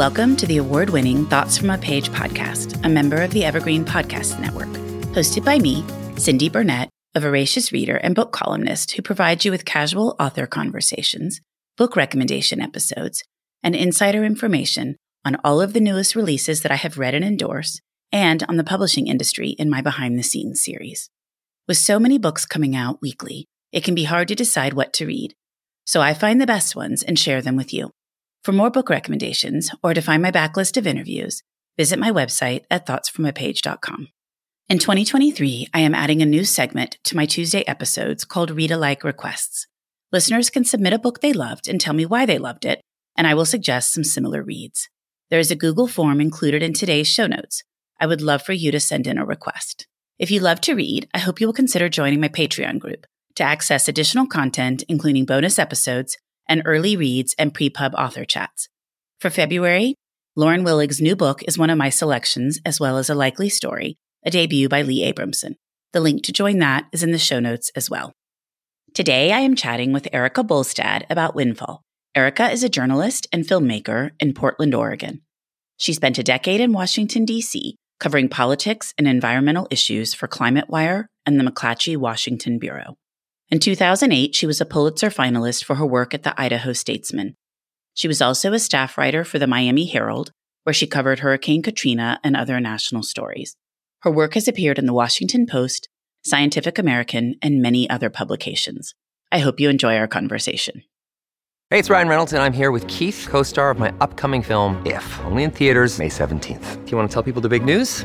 Welcome to the award winning Thoughts from a Page podcast, a member of the Evergreen Podcast Network. Hosted by me, Cindy Burnett, a voracious reader and book columnist who provides you with casual author conversations, book recommendation episodes, and insider information on all of the newest releases that I have read and endorse, and on the publishing industry in my behind the scenes series. With so many books coming out weekly, it can be hard to decide what to read. So I find the best ones and share them with you. For more book recommendations or to find my backlist of interviews, visit my website at thoughtsfromapage.com. In 2023, I am adding a new segment to my Tuesday episodes called Read Alike Requests. Listeners can submit a book they loved and tell me why they loved it, and I will suggest some similar reads. There is a Google form included in today's show notes. I would love for you to send in a request. If you love to read, I hope you will consider joining my Patreon group to access additional content, including bonus episodes, and early reads and pre-pub author chats. For February, Lauren Willig's new book is one of my selections, as well as A Likely Story, a debut by Leigh Abramson. The link to join that is in the show notes as well. Today, I am chatting with Erika Bolstad about Windfall. Erika is a journalist and filmmaker in Portland, Oregon. She spent a decade in Washington, D.C., covering politics and environmental issues for Climate Wire and the McClatchy Washington Bureau. In 2008, she was a Pulitzer finalist for her work at the Idaho Statesman. She was also a staff writer for the Miami Herald, where she covered Hurricane Katrina and other national stories. Her work has appeared in the Washington Post, Scientific American, and many other publications. I hope you enjoy our conversation. Hey, it's Ryan Reynolds, and I'm here with Keith, co star of my upcoming film, If, only in theaters, May 17th. Do you want to tell people the big news?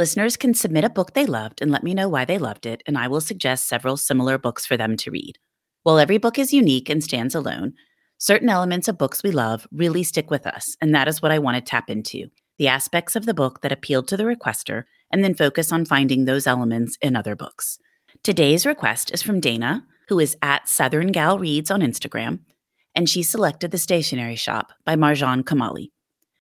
Listeners can submit a book they loved and let me know why they loved it, and I will suggest several similar books for them to read. While every book is unique and stands alone, certain elements of books we love really stick with us, and that is what I want to tap into the aspects of the book that appealed to the requester, and then focus on finding those elements in other books. Today's request is from Dana, who is at Southern Gal Reads on Instagram, and she selected The Stationery Shop by Marjan Kamali.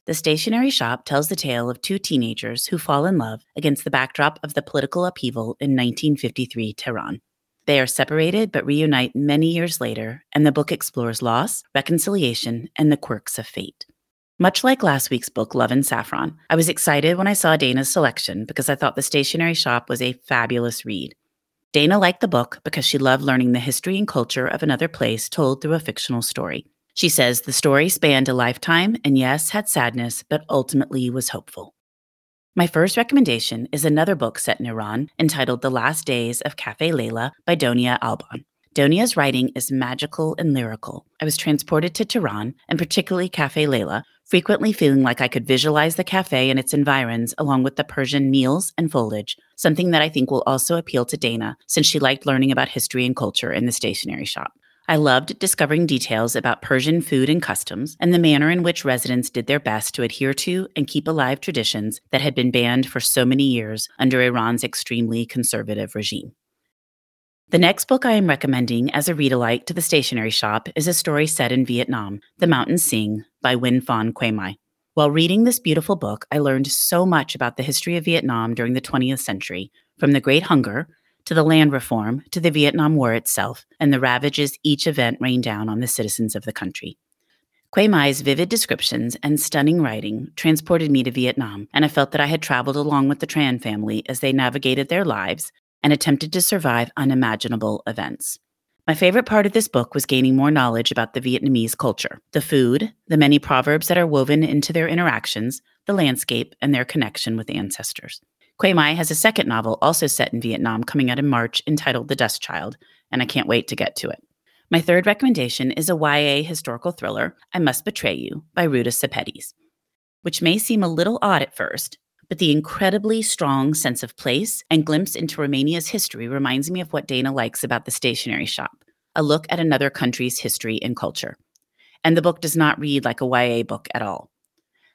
The stationery shop tells the tale of two teenagers who fall in love against the backdrop of the political upheaval in 1953 Tehran. They are separated but reunite many years later, and the book explores loss, reconciliation, and the quirks of fate. Much like last week's book, Love and Saffron, I was excited when I saw Dana's selection because I thought The Stationery Shop was a fabulous read. Dana liked the book because she loved learning the history and culture of another place told through a fictional story. She says the story spanned a lifetime and, yes, had sadness, but ultimately was hopeful. My first recommendation is another book set in Iran entitled The Last Days of Cafe Leila by Donia Alban. Donia's writing is magical and lyrical. I was transported to Tehran, and particularly Cafe Leila, frequently feeling like I could visualize the cafe and its environs along with the Persian meals and foliage, something that I think will also appeal to Dana since she liked learning about history and culture in the stationery shop. I loved discovering details about Persian food and customs and the manner in which residents did their best to adhere to and keep alive traditions that had been banned for so many years under Iran's extremely conservative regime. The next book I am recommending as a read alike to the stationery shop is a story set in Vietnam, The Mountains Sing by Nguyen Phan Que Mai. While reading this beautiful book, I learned so much about the history of Vietnam during the 20th century, from the Great Hunger to the land reform, to the Vietnam War itself, and the ravages each event rained down on the citizens of the country. Que Mai's vivid descriptions and stunning writing transported me to Vietnam, and I felt that I had traveled along with the Tran family as they navigated their lives, and attempted to survive unimaginable events. My favorite part of this book was gaining more knowledge about the Vietnamese culture, the food, the many proverbs that are woven into their interactions, the landscape, and their connection with ancestors. Que Mai has a second novel also set in Vietnam coming out in March entitled The Dust Child, and I can't wait to get to it. My third recommendation is a YA historical thriller, I Must Betray You, by Ruta Sepetys, which may seem a little odd at first, but the incredibly strong sense of place and glimpse into Romania's history reminds me of what Dana likes about the stationery shop a look at another country's history and culture. And the book does not read like a YA book at all.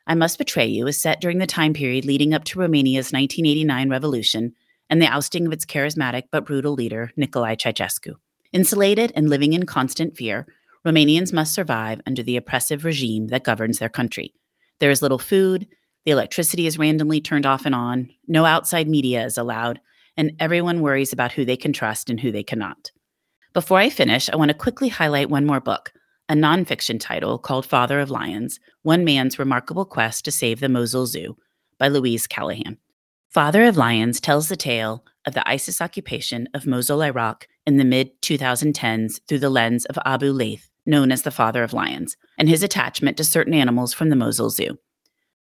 I Must Betray You is set during the time period leading up to Romania's 1989 revolution and the ousting of its charismatic but brutal leader, Nicolae Ceausescu. Insulated and living in constant fear, Romanians must survive under the oppressive regime that governs their country. There is little food, the electricity is randomly turned off and on, no outside media is allowed, and everyone worries about who they can trust and who they cannot. Before I finish, I want to quickly highlight one more book, a nonfiction title called Father of Lions One Man's Remarkable Quest to Save the Mosul Zoo by Louise Callaghan. Father of Lions tells the tale of the ISIS occupation of Mosul, Iraq in the mid 2010s through the lens of Abu Laith, known as the Father of Lions, and his attachment to certain animals from the Mosul Zoo.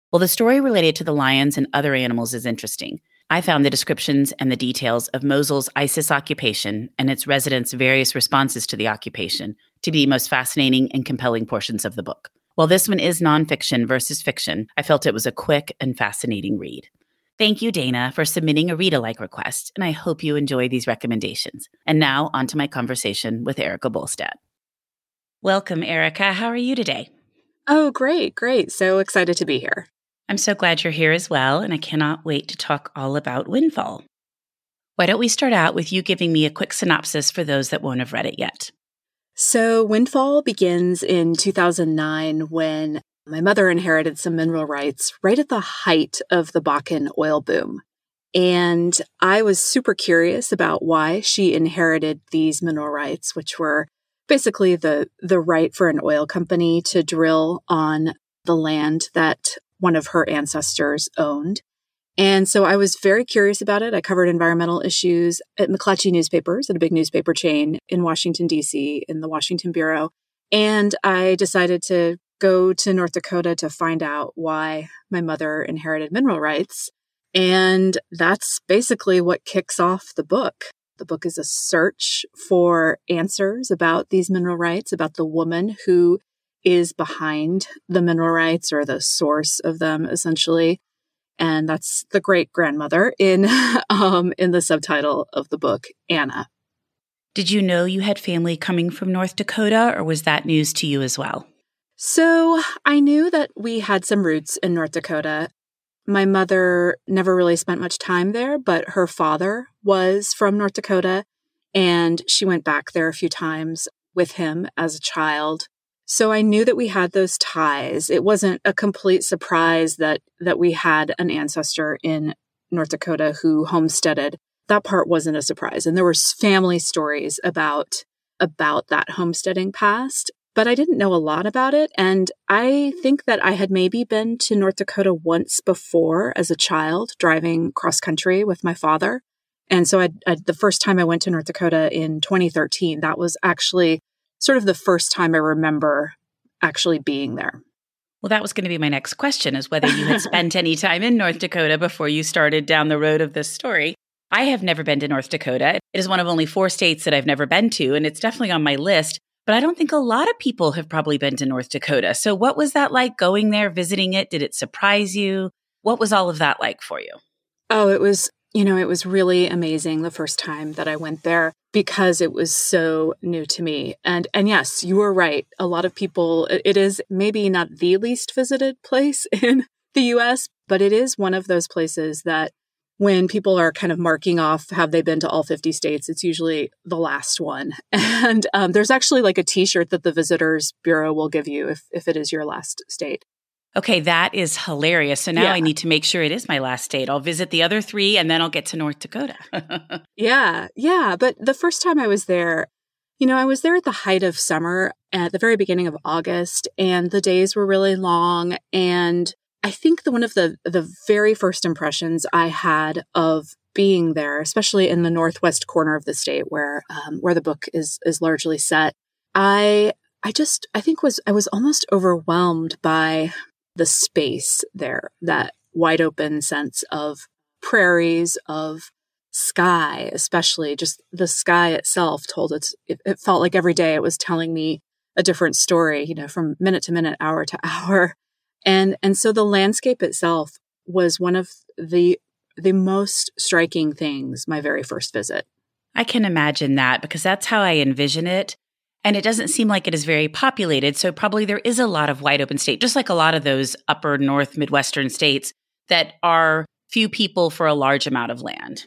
While the story related to the lions and other animals is interesting, I found the descriptions and the details of Mosul's ISIS occupation and its residents' various responses to the occupation to be most fascinating and compelling portions of the book. While this one is nonfiction versus fiction, I felt it was a quick and fascinating read. Thank you, Dana, for submitting a read alike request, and I hope you enjoy these recommendations. And now, on to my conversation with Erika Bolstad. Welcome, Erika. How are you today? Oh, great, great. So excited to be here. I'm so glad you're here as well, and I cannot wait to talk all about Windfall. Why don't we start out with you giving me a quick synopsis for those that won't have read it yet? So, Windfall begins in 2009 when my mother inherited some mineral rights right at the height of the Bakken oil boom. And I was super curious about why she inherited these mineral rights, which were basically the, the right for an oil company to drill on the land that one of her ancestors owned. And so I was very curious about it. I covered environmental issues at McClatchy Newspapers, at a big newspaper chain in Washington, D.C., in the Washington Bureau. And I decided to go to North Dakota to find out why my mother inherited mineral rights. And that's basically what kicks off the book. The book is a search for answers about these mineral rights, about the woman who is behind the mineral rights or the source of them, essentially. And that's the great grandmother in um, in the subtitle of the book, Anna. Did you know you had family coming from North Dakota, or was that news to you as well? So I knew that we had some roots in North Dakota. My mother never really spent much time there, but her father was from North Dakota, and she went back there a few times with him as a child. So I knew that we had those ties. It wasn't a complete surprise that that we had an ancestor in North Dakota who homesteaded. That part wasn't a surprise. And there were family stories about about that homesteading past, but I didn't know a lot about it and I think that I had maybe been to North Dakota once before as a child driving cross country with my father. And so I, I the first time I went to North Dakota in 2013, that was actually sort of the first time I remember actually being there. Well, that was going to be my next question is whether you had spent any time in North Dakota before you started down the road of this story. I have never been to North Dakota. It is one of only four states that I've never been to, and it's definitely on my list. But I don't think a lot of people have probably been to North Dakota. So, what was that like going there, visiting it? Did it surprise you? What was all of that like for you? Oh, it was you know, it was really amazing the first time that I went there because it was so new to me. And and yes, you were right. A lot of people it is maybe not the least visited place in the US, but it is one of those places that when people are kind of marking off have they been to all 50 states it's usually the last one and um, there's actually like a t-shirt that the visitors bureau will give you if, if it is your last state Okay, that is hilarious. So now yeah. I need to make sure it is my last state. I'll visit the other three and then I'll get to North Dakota. yeah, yeah. But the first time I was there, you know, I was there at the height of summer at the very beginning of August, and the days were really long. And I think the, one of the the very first impressions I had of being there, especially in the northwest corner of the state where um, where the book is is largely set. I I just I think was I was almost overwhelmed by the space there, that wide open sense of prairies, of sky, especially just the sky itself told it, it, it felt like every day it was telling me a different story, you know, from minute to minute, hour to hour. And, and so the landscape itself was one of the, the most striking things my very first visit. I can imagine that because that's how I envision it. And it doesn't seem like it is very populated. So probably there is a lot of wide open state, just like a lot of those upper north Midwestern states that are few people for a large amount of land.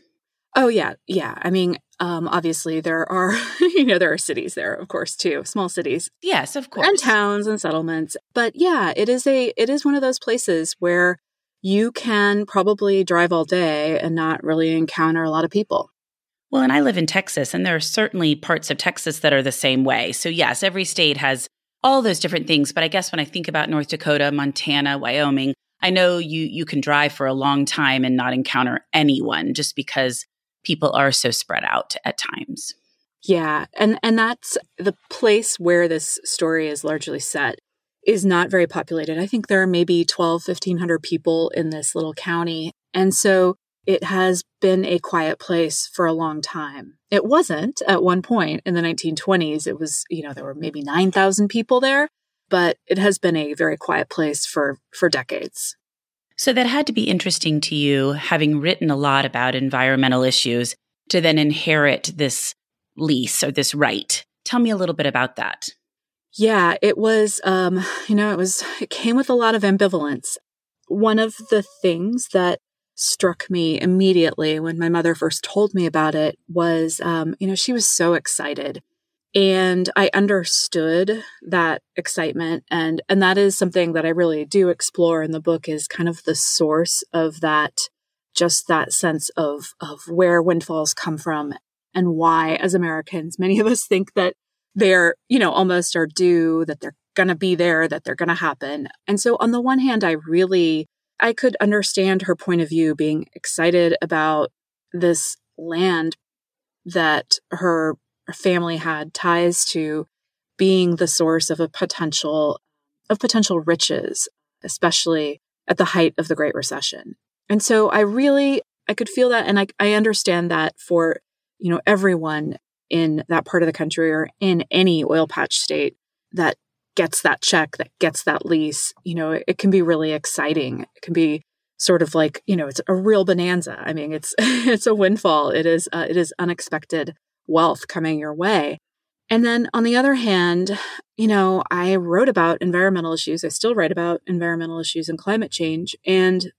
Oh yeah, yeah. I mean, um, obviously there are, you know, there are cities there, of course, too, small cities. Yes, of course, and towns and settlements. But yeah, it is a, it is one of those places where you can probably drive all day and not really encounter a lot of people. Well, and I live in Texas, and there are certainly parts of Texas that are the same way. So, yes, every state has all those different things. But I guess when I think about North Dakota, Montana, Wyoming, I know you you can drive for a long time and not encounter anyone just because people are so spread out at times. Yeah, and and that's the place where this story is largely set is not very populated. I think there are maybe 12 1500 people in this little county. And so it has been a quiet place for a long time. It wasn't at one point in the 1920s. It was, you know, there were maybe 9,000 people there, but it has been a very quiet place for, for decades. So that had to be interesting to you, having written a lot about environmental issues, to then inherit this lease or this right. Tell me a little bit about that. Yeah, it was, um, you know, it was, it came with a lot of ambivalence. One of the things that struck me immediately when my mother first told me about it was, um, you know, she was so excited. And I understood that excitement. And, and that is something that I really do explore in the book is kind of the source of that, just that sense of, of where windfalls come from and why, as Americans, many of us think that they're, you know, almost are due, that they're going to be there, that they're going to happen. And so on the one hand, I really I could understand her point of view being excited about this land that her family had ties to being the source of a potential of potential riches, especially at the height of the Great Recession. And so I really I could feel that and I, I understand that for, you know, everyone in that part of the country or in any oil patch state that gets that check, that gets that lease, you know, it, it can be really exciting. It can be sort of like, you know, it's a real bonanza. I mean, it's it's a windfall. It is uh, it is unexpected wealth coming your way. And then on the other hand, you know, I wrote about environmental issues. I still write about environmental issues and climate change. And,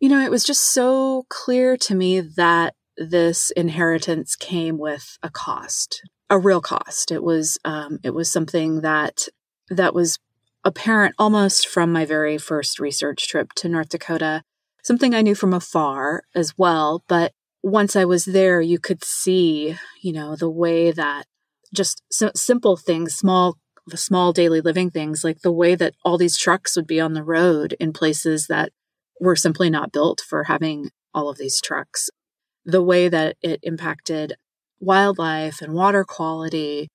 you know, it was just so clear to me that this inheritance came with a cost, a real cost. It was, um, it was something that that was apparent almost from my very first research trip to North Dakota, something I knew from afar as well. But once I was there, you could see, you know, the way that just so simple things, small, small daily living things, like the way that all these trucks would be on the road in places that were simply not built for having all of these trucks, the way that it impacted wildlife and water quality.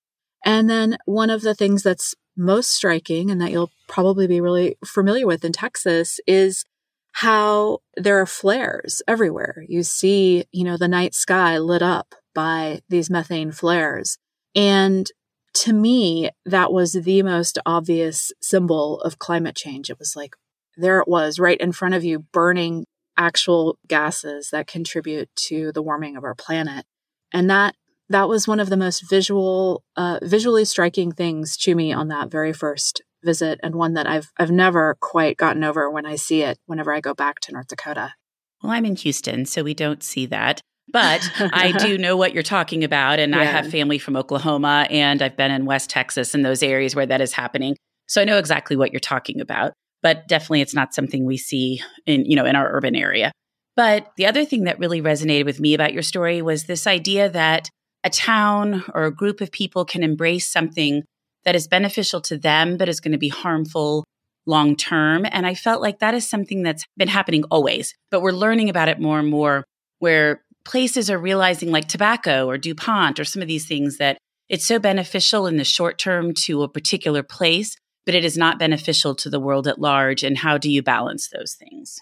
And then one of the things that's most striking and that you'll probably be really familiar with in Texas is how there are flares everywhere. You see, you know, the night sky lit up by these methane flares. And to me, that was the most obvious symbol of climate change. It was like, there it was right in front of you, burning actual gases that contribute to the warming of our planet. And that that was one of the most visual, uh, visually striking things to me on that very first visit, and one that I've I've never quite gotten over when I see it whenever I go back to North Dakota. Well, I'm in Houston, so we don't see that. But I do know what you're talking about. And yeah. I have family from Oklahoma and I've been in West Texas and those areas where that is happening. So I know exactly what you're talking about. But definitely it's not something we see in, you know, in our urban area. But the other thing that really resonated with me about your story was this idea that a town or a group of people can embrace something that is beneficial to them, but is going to be harmful long term. And I felt like that is something that's been happening always, but we're learning about it more and more where places are realizing, like tobacco or DuPont or some of these things, that it's so beneficial in the short term to a particular place, but it is not beneficial to the world at large. And how do you balance those things?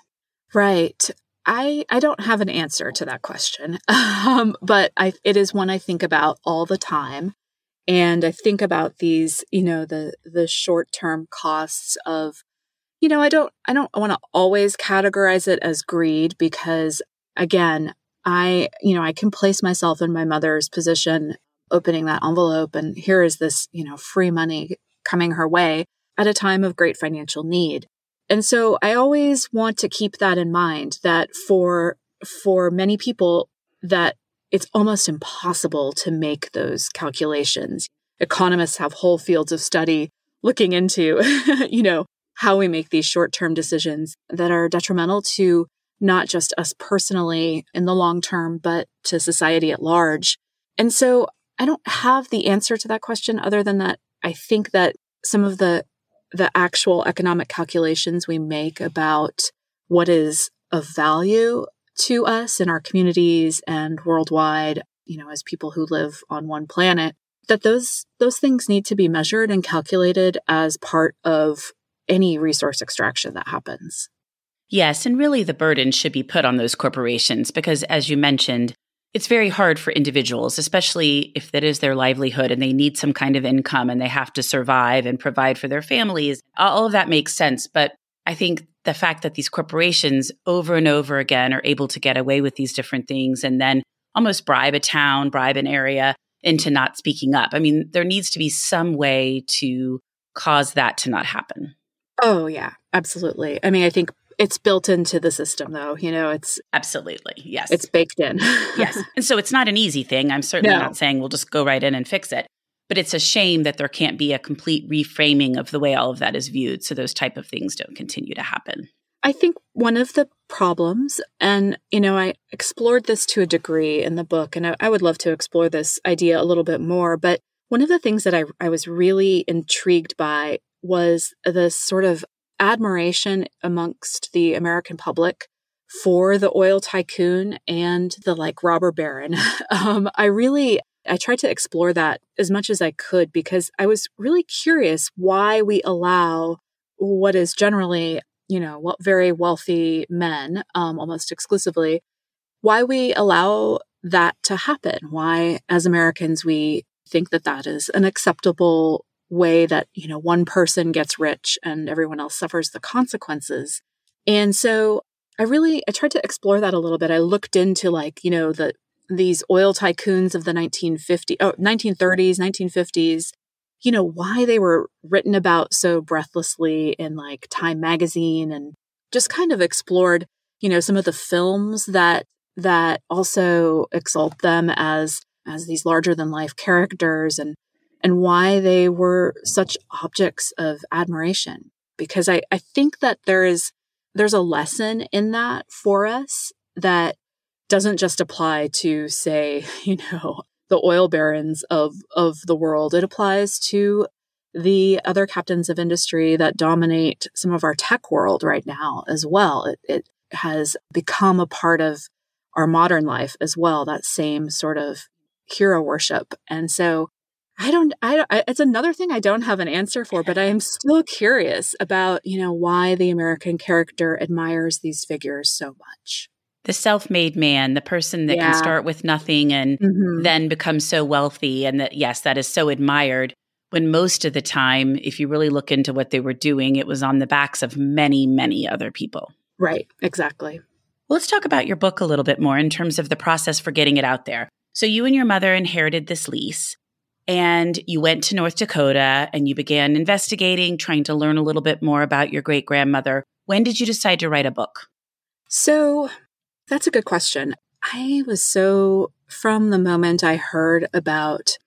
Right. I I don't have an answer to that question, um, but I, it is one I think about all the time, and I think about these, you know, the the short term costs of, you know, I don't I don't want to always categorize it as greed because again, I you know I can place myself in my mother's position, opening that envelope, and here is this you know free money coming her way at a time of great financial need. And so I always want to keep that in mind that for for many people that it's almost impossible to make those calculations. Economists have whole fields of study looking into, you know, how we make these short-term decisions that are detrimental to not just us personally in the long term, but to society at large. And so I don't have the answer to that question other than that I think that some of the the actual economic calculations we make about what is of value to us in our communities and worldwide, you know, as people who live on one planet, that those those things need to be measured and calculated as part of any resource extraction that happens. Yes, and really the burden should be put on those corporations because as you mentioned, it's very hard for individuals, especially if that is their livelihood and they need some kind of income and they have to survive and provide for their families. All of that makes sense. But I think the fact that these corporations over and over again are able to get away with these different things and then almost bribe a town, bribe an area into not speaking up. I mean, there needs to be some way to cause that to not happen. Oh, yeah, absolutely. I mean, I think it's built into the system though you know it's absolutely. Yes. it's baked in. Yes. And so it's not an easy thing. I'm certainly no. not saying we'll just go right in and fix it but it's a shame that there can't be a complete reframing of the way all of that is viewed so those type of things don't continue to happen. I think one of the problems and you know i explored this to a degree in the book and i, I would love to explore this idea a little bit more but one of the things that I, I was really intrigued by was the sort of admiration amongst the American public for the oil tycoon and the like robber baron. um, I really I tried to explore that as much as I could because I was really curious why we allow what is generally, you know, what very wealthy men, um, almost exclusively, why we allow that to happen. Why, as Americans, we think that that is an acceptable way that, you know, one person gets rich and everyone else suffers the consequences. And so I really I tried to explore that a little bit. I looked into like, you know, the these oil tycoons of the 1950 oh, 1930s, 1950s, you know, why they were written about so breathlessly in like Time magazine and just kind of explored, you know, some of the films that that also exalt them as as these larger than life characters and and why they were such objects of admiration. Because I, I think that there is, there's a lesson in that for us that doesn't just apply to say, you know, the oil barons of, of the world. It applies to the other captains of industry that dominate some of our tech world right now as well. It, it has become a part of our modern life as well, that same sort of hero worship. And so I don't, I don't, it's another thing I don't have an answer for, but I am still curious about, you know, why the American character admires these figures so much. The self made man, the person that yeah. can start with nothing and mm-hmm. then become so wealthy. And that, yes, that is so admired. When most of the time, if you really look into what they were doing, it was on the backs of many, many other people. Right, exactly. Well, let's talk about your book a little bit more in terms of the process for getting it out there. So, you and your mother inherited this lease and you went to North Dakota and you began investigating, trying to learn a little bit more about your great grandmother. When did you decide to write a book? So that's a good question. I was so, from the moment I heard about,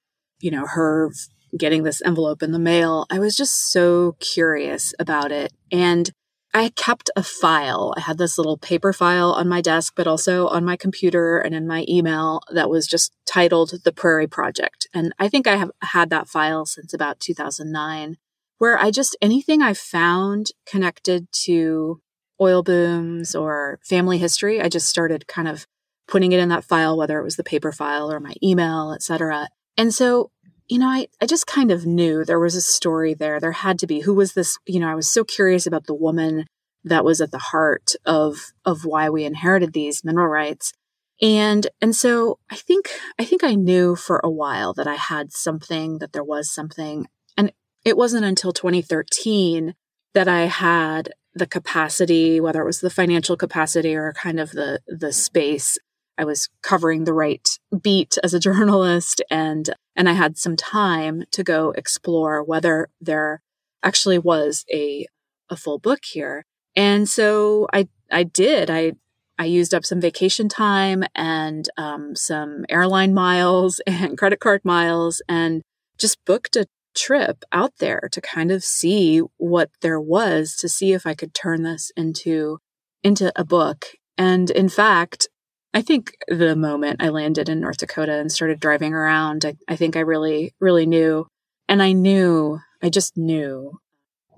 you know, her getting this envelope in the mail, I was just so curious about it. And I kept a file. I had this little paper file on my desk, but also on my computer and in my email that was just titled The Prairie Project. And I think I have had that file since about 2009, where I just anything I found connected to oil booms or family history, I just started kind of putting it in that file, whether it was the paper file or my email, etc. And so, you know, I, I just kind of knew there was a story there. There had to be. Who was this? You know, I was so curious about the woman that was at the heart of of why we inherited these mineral rights. And and so I think I think I knew for a while that I had something, that there was something. And it wasn't until 2013 that I had the capacity, whether it was the financial capacity or kind of the the space. I was covering the right beat as a journalist and and I had some time to go explore whether there actually was a a full book here. And so I I did. I I used up some vacation time and um, some airline miles and credit card miles and just booked a trip out there to kind of see what there was to see if I could turn this into into a book. And in fact, I think the moment I landed in North Dakota and started driving around, I, I think I really, really knew. And I knew, I just knew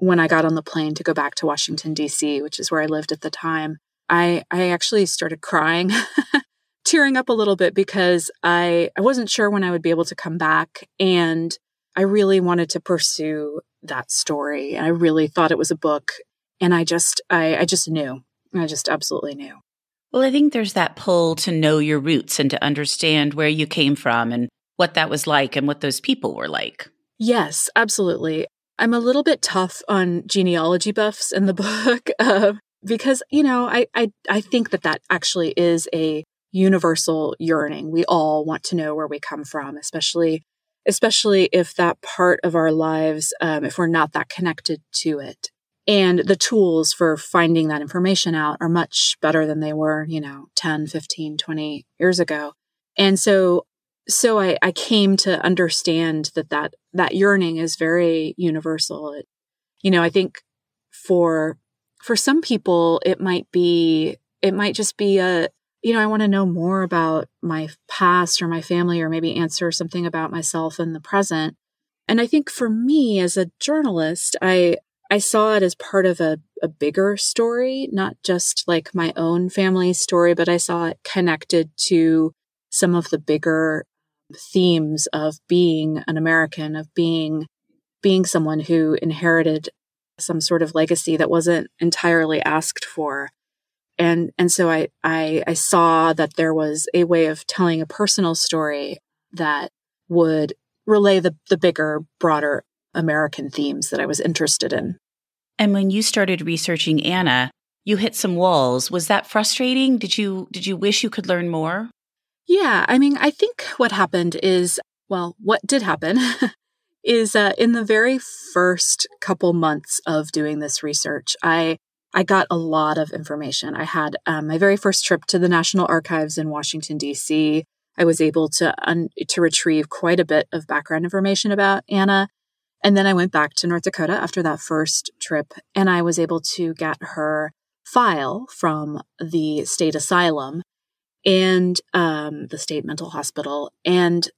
when I got on the plane to go back to Washington, D.C., which is where I lived at the time, I, I actually started crying, tearing up a little bit because I, I wasn't sure when I would be able to come back. And I really wanted to pursue that story. And I really thought it was a book. And I just, I, I just knew. I just absolutely knew. Well, I think there's that pull to know your roots and to understand where you came from and what that was like and what those people were like. Yes, absolutely. I'm a little bit tough on genealogy buffs in the book uh, because, you know, I, I, I think that that actually is a universal yearning. We all want to know where we come from, especially especially if that part of our lives, um, if we're not that connected to it. And the tools for finding that information out are much better than they were, you know, 10, 15, 20 years ago. And so, so I, I came to understand that, that that yearning is very universal. It, you know, I think for, for some people, it might be, it might just be a, you know, I want to know more about my past or my family, or maybe answer something about myself in the present. And I think for me as a journalist, I, I saw it as part of a, a bigger story, not just like my own family story, but I saw it connected to some of the bigger um, themes of being an American, of being, being someone who inherited some sort of legacy that wasn't entirely asked for. And and so I, I I saw that there was a way of telling a personal story that would relay the the bigger, broader American themes that I was interested in. And when you started researching Anna, you hit some walls. Was that frustrating? Did you did you wish you could learn more? Yeah, I mean, I think what happened is, well, what did happen is uh, in the very first couple months of doing this research, I I got a lot of information. I had um, my very first trip to the National Archives in Washington, D.C. I was able to un- to retrieve quite a bit of background information about Anna. And then I went back to North Dakota after that first trip, and I was able to get her file from the state asylum and um, the state mental hospital, and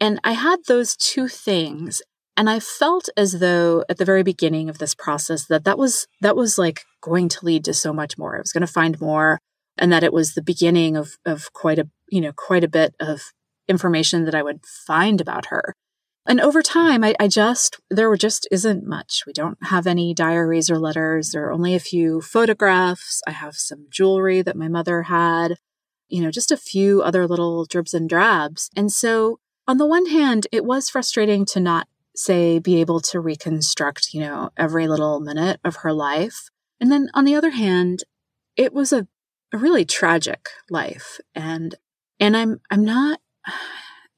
and I had those two things and I felt as though at the very beginning of this process that that was that was like going to lead to so much more. I was going to find more and that it was the beginning of of quite a, you know, quite a bit of information that I would find about her. And over time, I, I just, there just isn't much. We don't have any diaries or letters. There are only a few photographs. I have some jewelry that my mother had, you know, just a few other little dribs and drabs. And so on the one hand, it was frustrating to not say, be able to reconstruct, you know, every little minute of her life. And then on the other hand, it was a, a really tragic life. And, and I'm, I'm not,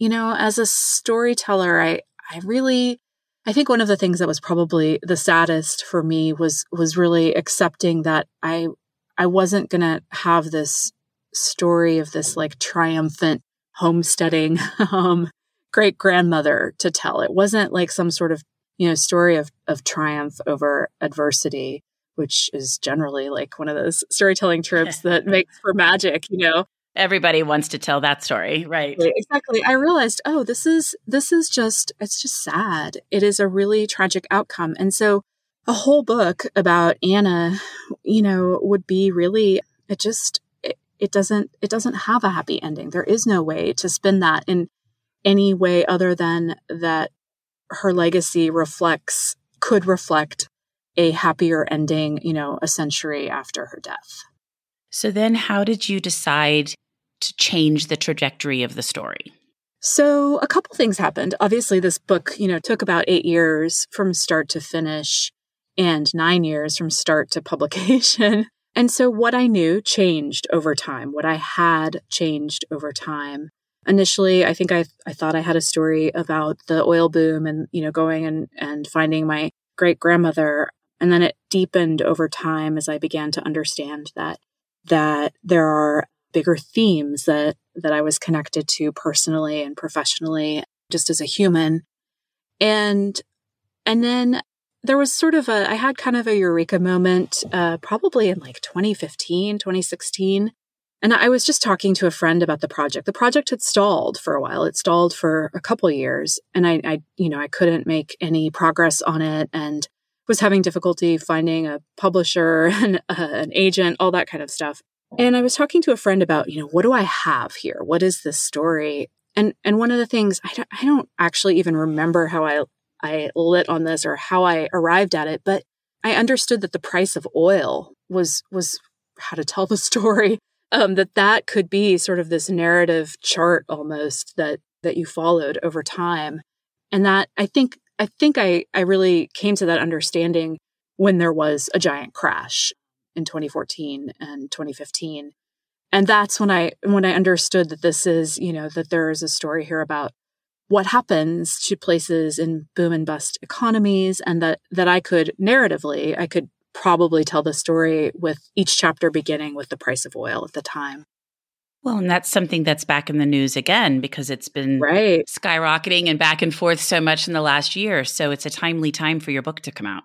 you know, as a storyteller, I, I really, I think one of the things that was probably the saddest for me was, was really accepting that I, I wasn't going to have this story of this like triumphant homesteading um, great grandmother to tell. It wasn't like some sort of, you know, story of, of triumph over adversity, which is generally like one of those storytelling tropes that makes for magic, you know. Everybody wants to tell that story, right? Exactly. I realized, oh, this is this is just it's just sad. It is a really tragic outcome. And so a whole book about Anna, you know, would be really it just it doesn't it doesn't have a happy ending. There is no way to spin that in any way other than that her legacy reflects could reflect a happier ending, you know, a century after her death. So then how did you decide to change the trajectory of the story? So a couple things happened. Obviously this book, you know, took about 8 years from start to finish and 9 years from start to publication. And so what I knew changed over time. What I had changed over time. Initially, I think I, I thought I had a story about the oil boom and, you know, going and, and finding my great grandmother. And then it deepened over time as I began to understand that, that there are bigger themes that, that I was connected to personally and professionally, just as a human. And, and then there was sort of a, I had kind of a eureka moment, uh, probably in like 2015, 2016. And I was just talking to a friend about the project. The project had stalled for a while. It stalled for a couple years. And I, I, you know, I couldn't make any progress on it and was having difficulty finding a publisher and uh, an agent, all that kind of stuff. And I was talking to a friend about, you know, what do I have here? What is this story? And and one of the things I don't, I don't actually even remember how I I lit on this or how I arrived at it, but I understood that the price of oil was was how to tell the story. Um, that that could be sort of this narrative chart almost that that you followed over time, and that I think I think I I really came to that understanding when there was a giant crash in 2014 and 2015 and that's when i when i understood that this is you know that there is a story here about what happens to places in boom and bust economies and that that I could narratively I could probably tell the story with each chapter beginning with the price of oil at the time. Well, and that's something that's back in the news again because it's been right. skyrocketing and back and forth so much in the last year. So it's a timely time for your book to come out.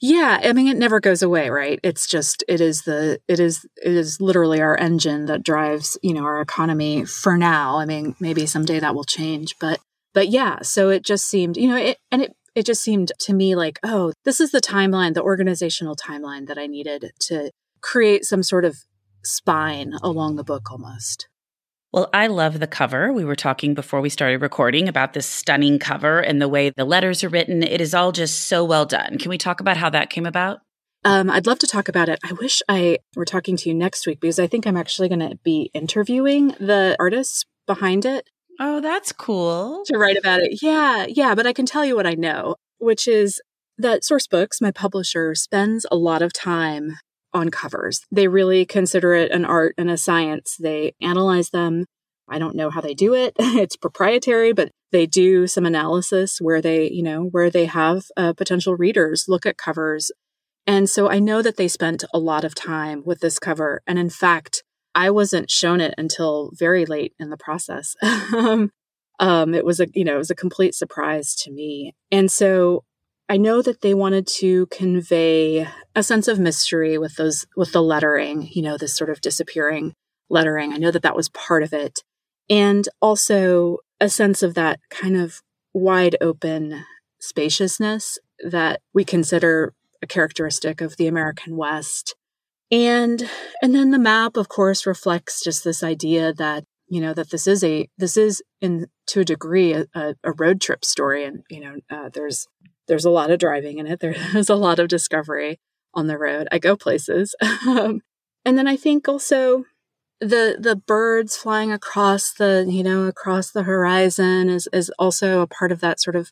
Yeah, I mean it never goes away, right? It's just it is the it is it is literally our engine that drives, you know, our economy for now. I mean, maybe someday that will change, but but yeah, so it just seemed, you know, it and it it just seemed to me like, oh, this is the timeline, the organizational timeline that I needed to create some sort of spine along the book almost. Well, I love the cover. We were talking before we started recording about this stunning cover and the way the letters are written. It is all just so well done. Can we talk about how that came about? Um, I'd love to talk about it. I wish I were talking to you next week because I think I'm actually going to be interviewing the artists behind it. Oh, that's cool. To write about it. Yeah, yeah. But I can tell you what I know, which is that Sourcebooks, my publisher, spends a lot of time on covers. They really consider it an art and a science. They analyze them. I don't know how they do it. it's proprietary, but they do some analysis where they, you know, where they have uh, potential readers look at covers. And so I know that they spent a lot of time with this cover. And in fact, I wasn't shown it until very late in the process. um, it was a, you know, it was a complete surprise to me. And so I know that they wanted to convey a sense of mystery with those, with the lettering, you know, this sort of disappearing lettering. I know that that was part of it. And also a sense of that kind of wide open spaciousness that we consider a characteristic of the American West and and then the map of course reflects just this idea that you know that this is a this is in to a degree a, a road trip story. And you know uh, there's there's a lot of driving in it. There's a lot of discovery on the road. I go places. Um, and then i think also the the birds flying across the you know across the horizon is is also a part of that sort of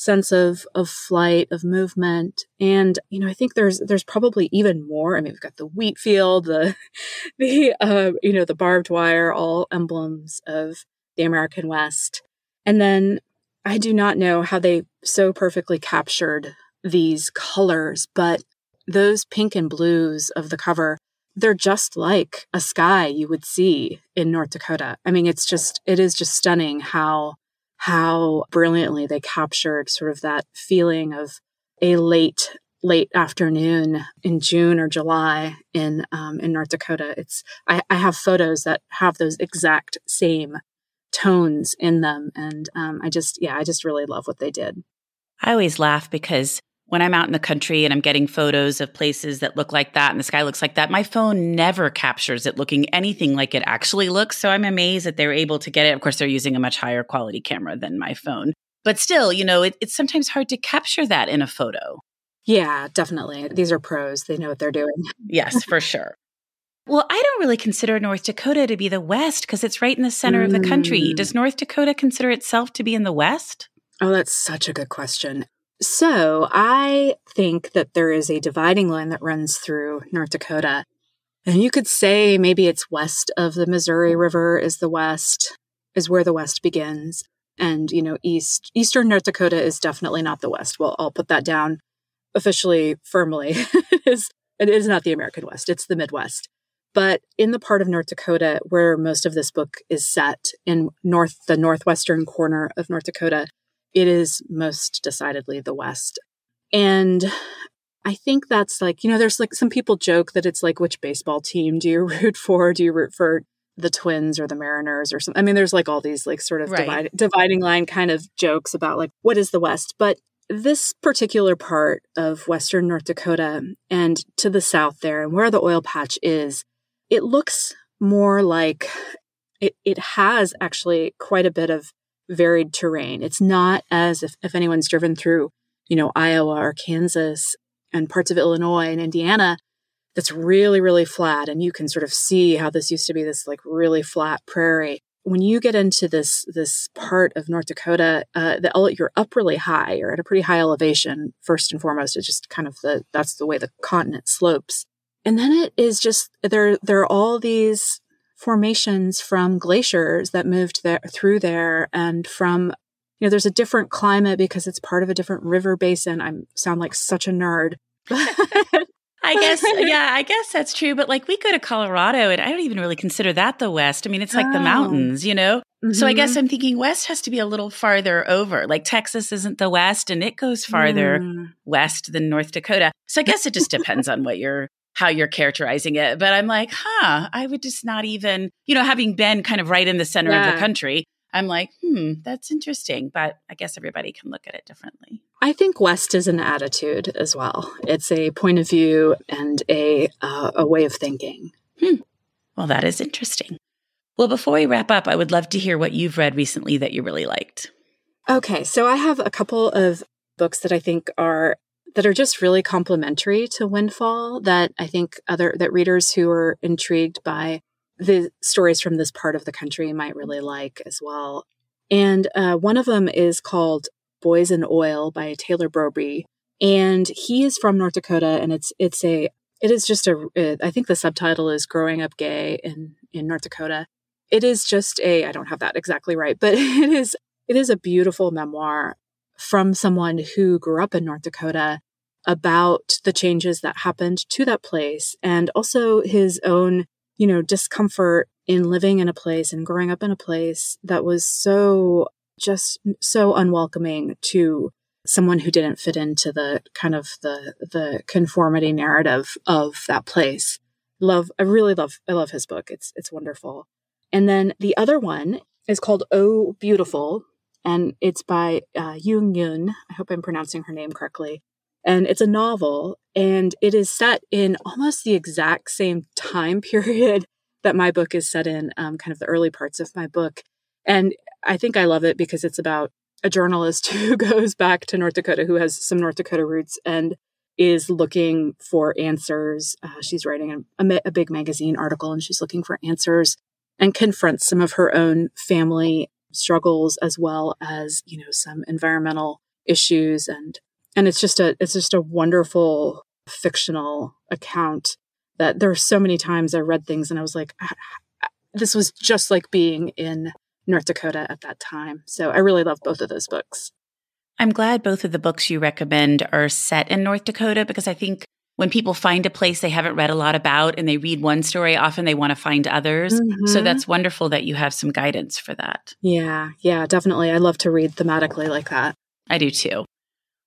sense of of flight of movement and you know i think there's there's probably even more. I mean we've got the wheat field the the uh, you know the barbed wire all emblems of the american west. And then i do not know how they so perfectly captured these colors but those pink and blues of the cover they're just like a sky you would see in north dakota. I mean it's just it is just stunning how how brilliantly they captured sort of that feeling of a late late afternoon in June or July in um, in North Dakota. It's I, I, have photos that have those exact same tones in them, and um, I just yeah I just really love what they did. I always laugh because when I'm out in the country and I'm getting photos of places that look like that and the sky looks like that, my phone never captures it looking anything like it actually looks. So I'm amazed that they're able to get it. Of course, they're using a much higher quality camera than my phone. But still, you know, it, it's sometimes hard to capture that in a photo. Yeah, definitely. These are pros. They know what they're doing. yes, for sure. Well, I don't really consider North Dakota to be the West because it's right in the center mm. of the country. Mm. Does North Dakota consider itself to be in the West? Oh, that's such a good question. So I think that there is a dividing line that runs through North Dakota. And you could say maybe it's west of the Missouri River is the west, is where the west begins. And, you know, east, eastern North Dakota is definitely not the west. Well, I'll put that down officially firmly. it, is, it is not the American West, it's the Midwest. But in the part of North Dakota where most of this book is set in north, the northwestern corner of North Dakota, it is most decidedly the West. And I think that's like, you know, there's like some people joke that it's like, which baseball team do you root for? Do you root for the Twins or the Mariners or something? I mean, there's like all these like sort of right. divide, dividing line kind of jokes about like, what is the West? But this particular part of Western North Dakota and to the south there and where the oil patch is, it looks more like it, it has actually quite a bit of varied terrain. It's not as if, if anyone's driven through, you know, Iowa or Kansas and parts of Illinois and Indiana, that's really, really flat. And you can sort of see how this used to be this like really flat prairie. When you get into this this part of North Dakota, uh, the, you're up really high. You're at a pretty high elevation. First and foremost, it's just kind of the that's the way the continent slopes. And then it is just there. There are all these formations from glaciers that moved there through there and from you know there's a different climate because it's part of a different river basin i sound like such a nerd I guess, yeah, I guess that's true. But like we go to Colorado and I don't even really consider that the West. I mean, it's like oh. the mountains, you know? Mm-hmm. So I guess mm-hmm. I'm thinking West has to be a little farther over. Like Texas isn't the West and it goes farther mm. west than North Dakota. So I guess it just depends on what you're how you're characterizing it. But I'm like, huh, I would just not even, you know, having been kind of right in the center yeah. of the country, I'm like, hmm, that's interesting. But I guess everybody can look at it differently. I think West is an attitude as well. It's a point of view and a uh, a way of thinking. Hmm. Well, that is interesting. Well, before we wrap up, I would love to hear what you've read recently that you really liked. Okay, so I have a couple of books that I think are that are just really complementary to Windfall that I think other that readers who are intrigued by the stories from this part of the country might really like as well. And uh, one of them is called Boys in Oil by Taylor Brorby, and he is from North Dakota, and it's it's a it is just a it, I think the subtitle is Growing Up Gay in in North Dakota. It is just a I don't have that exactly right, but it is it is a beautiful memoir from someone who grew up in North Dakota about the changes that happened to that place and also his own, you know, discomfort in living in a place and growing up in a place that was so just so unwelcoming to someone who didn't fit into the kind of the the conformity narrative of that place. Love I really love I love his book. It's it's wonderful. And then the other one is called Oh Beautiful and it's by uh, Yun. I hope I'm pronouncing her name correctly. And it's a novel, and it is set in almost the exact same time period that my book is set in, um, kind of the early parts of my book. And I think I love it because it's about a journalist who goes back to North Dakota, who has some North Dakota roots, and is looking for answers. Uh, she's writing a, a, big magazine article and she's looking for answers and confronts some of her own family struggles as well as you know some environmental issues and and it's just a it's just a wonderful fictional account that there are so many times I read things and I was like ah, ah, this was just like being in North Dakota at that time. So I really love both of those books. I'm glad both of the books you recommend are set in North Dakota because I think when people find a place they haven't read a lot about and they read one story, often they want to find others. Mm-hmm. So that's wonderful that you have some guidance for that. Yeah, yeah, definitely. I love to read thematically like that. I do too.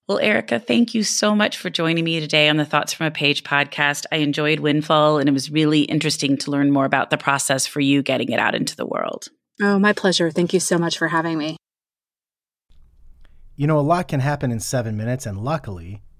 Well, Erika, thank you so much for joining me today on the Thoughts from a Page podcast. I enjoyed Windfall, and it was really interesting to learn more about the process for you getting it out into the world. Oh, my pleasure. Thank you so much for having me. You know, a lot can happen in seven minutes, and luckily,